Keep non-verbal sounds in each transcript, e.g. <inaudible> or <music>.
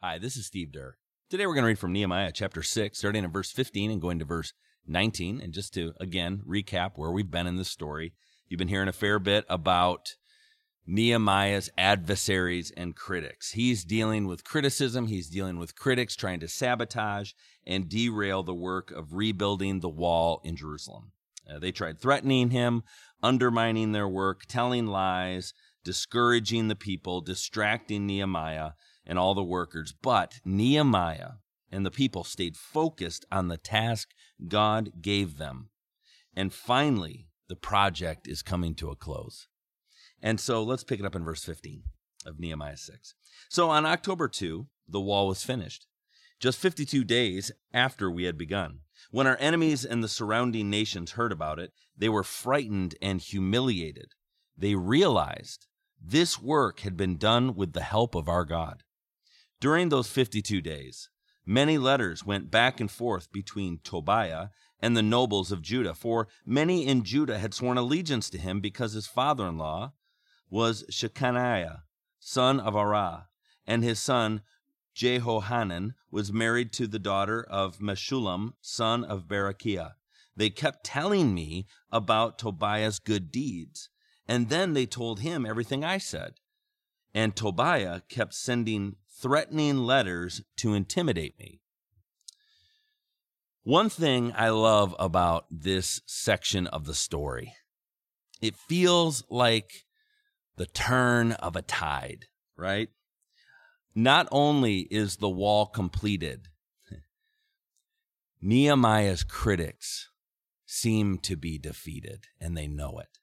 Hi, this is Steve Durr. Today we're going to read from Nehemiah chapter 6, starting in verse 15 and going to verse 19. And just to, again, recap where we've been in this story, you've been hearing a fair bit about Nehemiah's adversaries and critics. He's dealing with criticism, he's dealing with critics trying to sabotage and derail the work of rebuilding the wall in Jerusalem. Uh, they tried threatening him, undermining their work, telling lies, discouraging the people, distracting Nehemiah and all the workers. But Nehemiah and the people stayed focused on the task God gave them. And finally, the project is coming to a close. And so let's pick it up in verse 15 of Nehemiah 6. So on October 2, the wall was finished, just 52 days after we had begun. When our enemies and the surrounding nations heard about it, they were frightened and humiliated. They realized this work had been done with the help of our God. During those 52 days, many letters went back and forth between Tobiah and the nobles of Judah, for many in Judah had sworn allegiance to him because his father in law was Shechaniah, son of Arah, and his son Jehohanan was married to the daughter of Meshullam, son of Berechiah. They kept telling me about Tobiah's good deeds, and then they told him everything I said. And Tobiah kept sending threatening letters to intimidate me. One thing I love about this section of the story, it feels like the turn of a tide, right? Not only is the wall completed, <laughs> Nehemiah's critics seem to be defeated and they know it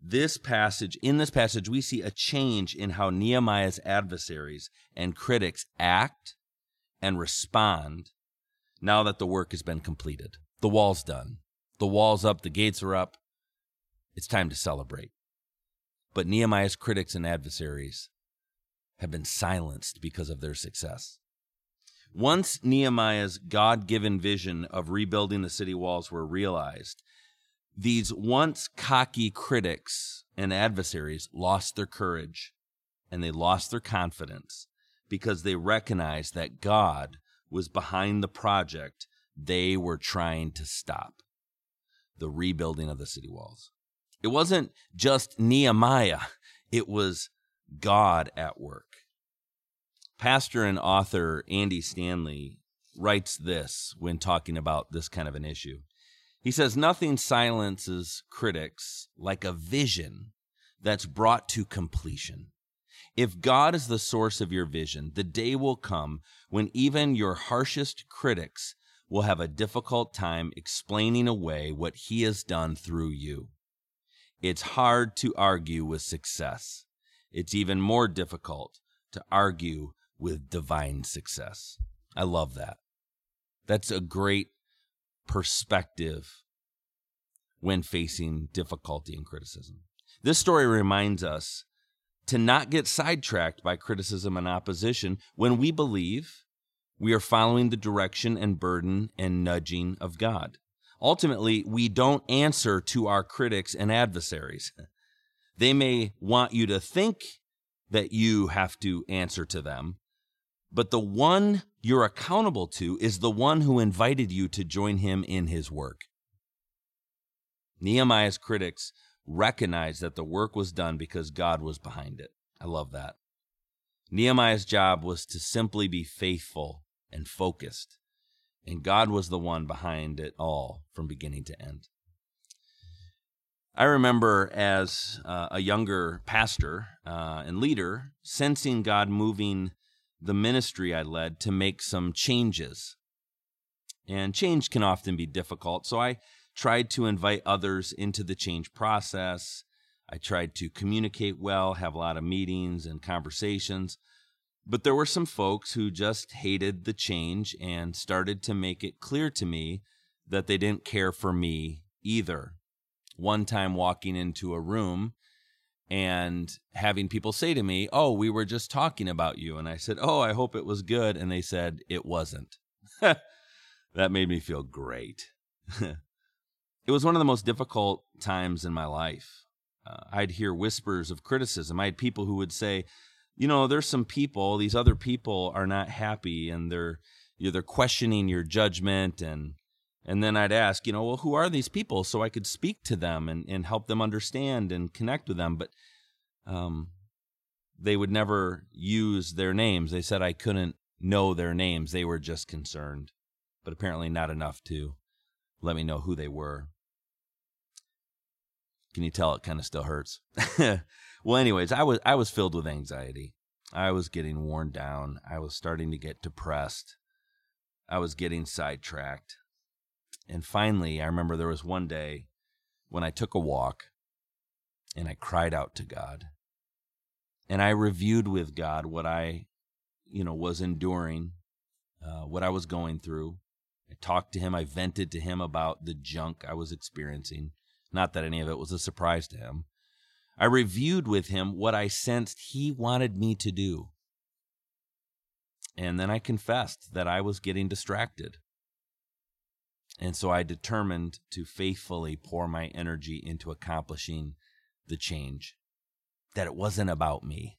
this passage, in this passage, we see a change in how Nehemiah's adversaries and critics act and respond now that the work has been completed. The wall's done. The wall's up, the gates are up. It's time to celebrate. But Nehemiah's critics and adversaries have been silenced because of their success. Once Nehemiah's God given vision of rebuilding the city walls were realized, these once cocky critics and adversaries lost their courage and they lost their confidence because they recognized that God was behind the project they were trying to stop the rebuilding of the city walls. It wasn't just Nehemiah, it was God at work. Pastor and author Andy Stanley writes this when talking about this kind of an issue. He says, Nothing silences critics like a vision that's brought to completion. If God is the source of your vision, the day will come when even your harshest critics will have a difficult time explaining away what He has done through you. It's hard to argue with success. It's even more difficult to argue with divine success. I love that. That's a great perspective when facing difficulty and criticism. This story reminds us to not get sidetracked by criticism and opposition when we believe we are following the direction and burden and nudging of God. Ultimately, we don't answer to our critics and adversaries. They may want you to think that you have to answer to them, but the one you're accountable to is the one who invited you to join him in his work. Nehemiah's critics recognized that the work was done because God was behind it. I love that. Nehemiah's job was to simply be faithful and focused, and God was the one behind it all from beginning to end. I remember as uh, a younger pastor uh, and leader sensing God moving the ministry I led to make some changes. And change can often be difficult. So I tried to invite others into the change process. I tried to communicate well, have a lot of meetings and conversations. But there were some folks who just hated the change and started to make it clear to me that they didn't care for me either. One time walking into a room and having people say to me, Oh, we were just talking about you. And I said, Oh, I hope it was good. And they said, It wasn't. <laughs> that made me feel great. <laughs> it was one of the most difficult times in my life. Uh, I'd hear whispers of criticism. I had people who would say, you know, there's some people, these other people are not happy and they're you know, they're questioning your judgment and and then I'd ask, you know, well, who are these people so I could speak to them and, and help them understand and connect with them. But um, they would never use their names. They said I couldn't know their names. They were just concerned, but apparently not enough to let me know who they were. Can you tell it kind of still hurts? <laughs> well, anyways, I was I was filled with anxiety. I was getting worn down. I was starting to get depressed. I was getting sidetracked. And finally, I remember there was one day when I took a walk and I cried out to God. And I reviewed with God what I, you know, was enduring, uh, what I was going through. I talked to him. I vented to him about the junk I was experiencing. Not that any of it was a surprise to him. I reviewed with him what I sensed he wanted me to do. And then I confessed that I was getting distracted. And so I determined to faithfully pour my energy into accomplishing the change, that it wasn't about me.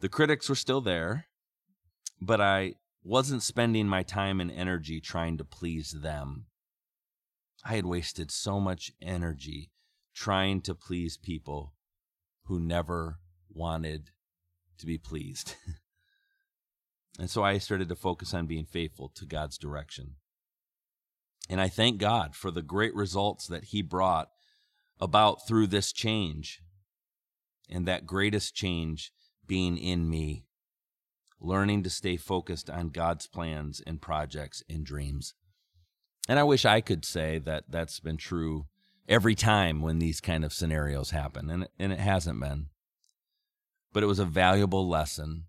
The critics were still there, but I wasn't spending my time and energy trying to please them. I had wasted so much energy trying to please people who never wanted to be pleased. <laughs> and so I started to focus on being faithful to God's direction. And I thank God for the great results that He brought about through this change. And that greatest change being in me, learning to stay focused on God's plans and projects and dreams. And I wish I could say that that's been true every time when these kind of scenarios happen, and, and it hasn't been. But it was a valuable lesson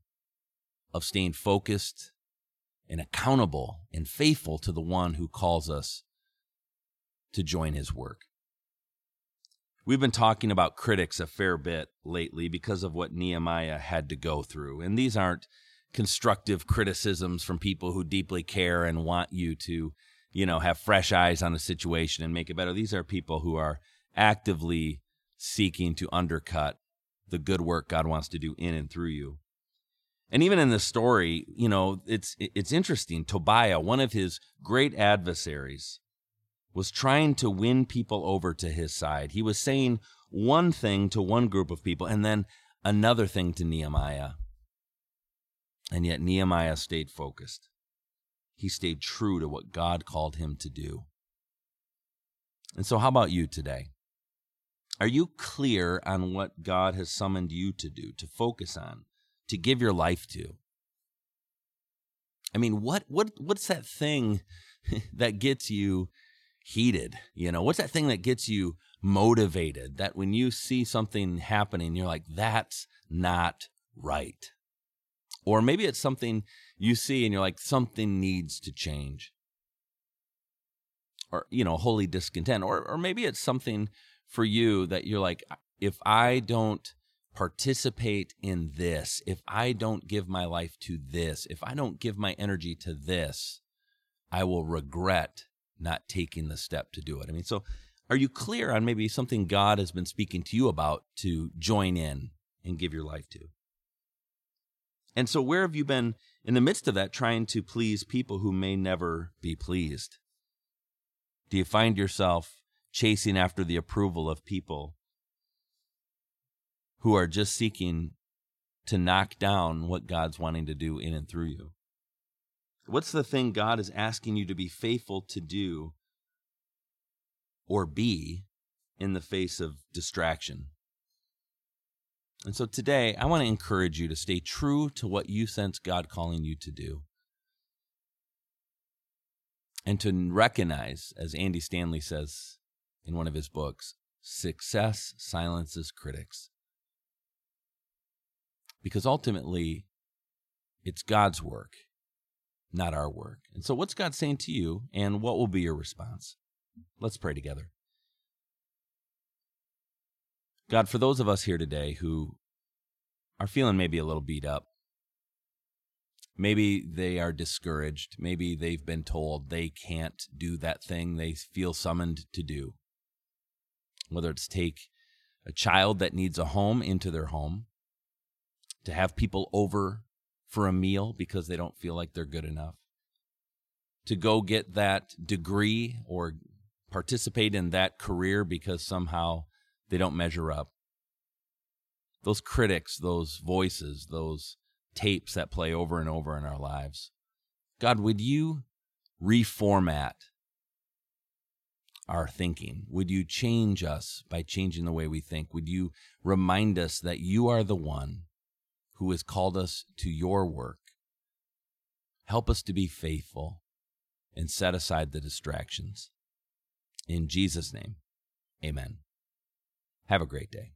of staying focused and accountable and faithful to the one who calls us to join his work. We've been talking about critics a fair bit lately because of what Nehemiah had to go through. And these aren't constructive criticisms from people who deeply care and want you to, you know, have fresh eyes on a situation and make it better. These are people who are actively seeking to undercut the good work God wants to do in and through you. And even in the story, you know, it's it's interesting. Tobiah, one of his great adversaries, was trying to win people over to his side. He was saying one thing to one group of people and then another thing to Nehemiah. And yet Nehemiah stayed focused. He stayed true to what God called him to do. And so, how about you today? Are you clear on what God has summoned you to do, to focus on? To give your life to. I mean, what what what's that thing <laughs> that gets you heated? You know, what's that thing that gets you motivated? That when you see something happening, you're like, that's not right. Or maybe it's something you see and you're like, something needs to change. Or, you know, holy discontent. Or or maybe it's something for you that you're like, if I don't participate in this, if I don't give my life to this, if I don't give my energy to this, I will regret not taking the step to do it. I mean, so are you clear on maybe something God has been speaking to you about to join in and give your life to? And so, where have you been in the midst of that trying to please people who may never be pleased? Do you find yourself chasing after the approval of people who are just seeking to knock down what God's wanting to do in and through you? What's the thing God is asking you to be faithful to do or be in the face of distraction? And so today, I want to encourage you to stay true to what you sense God calling you to do. And to recognize, as Andy Stanley says in one of his books, success silences critics because ultimately it's God's work, not our work. And so, what's God saying to you, and what will be your response? Let's pray together. God, for those of us here today who are feeling maybe a little beat up, maybe they are discouraged, maybe they've been told they can't do that thing they feel summoned to do, whether it's take a child that needs a home into their home to have people over for a meal because they don't feel like they're good enough, to go get that degree or participate in that career because somehow they don't measure up. Those critics, those voices, those tapes that play over and over in our lives. God, would you reformat our thinking? Would you change us by changing the way we think? Would you remind us that you are the one who has called us to your work? Help us to be faithful and set aside the distractions. In Jesus' name, amen. Have a great day.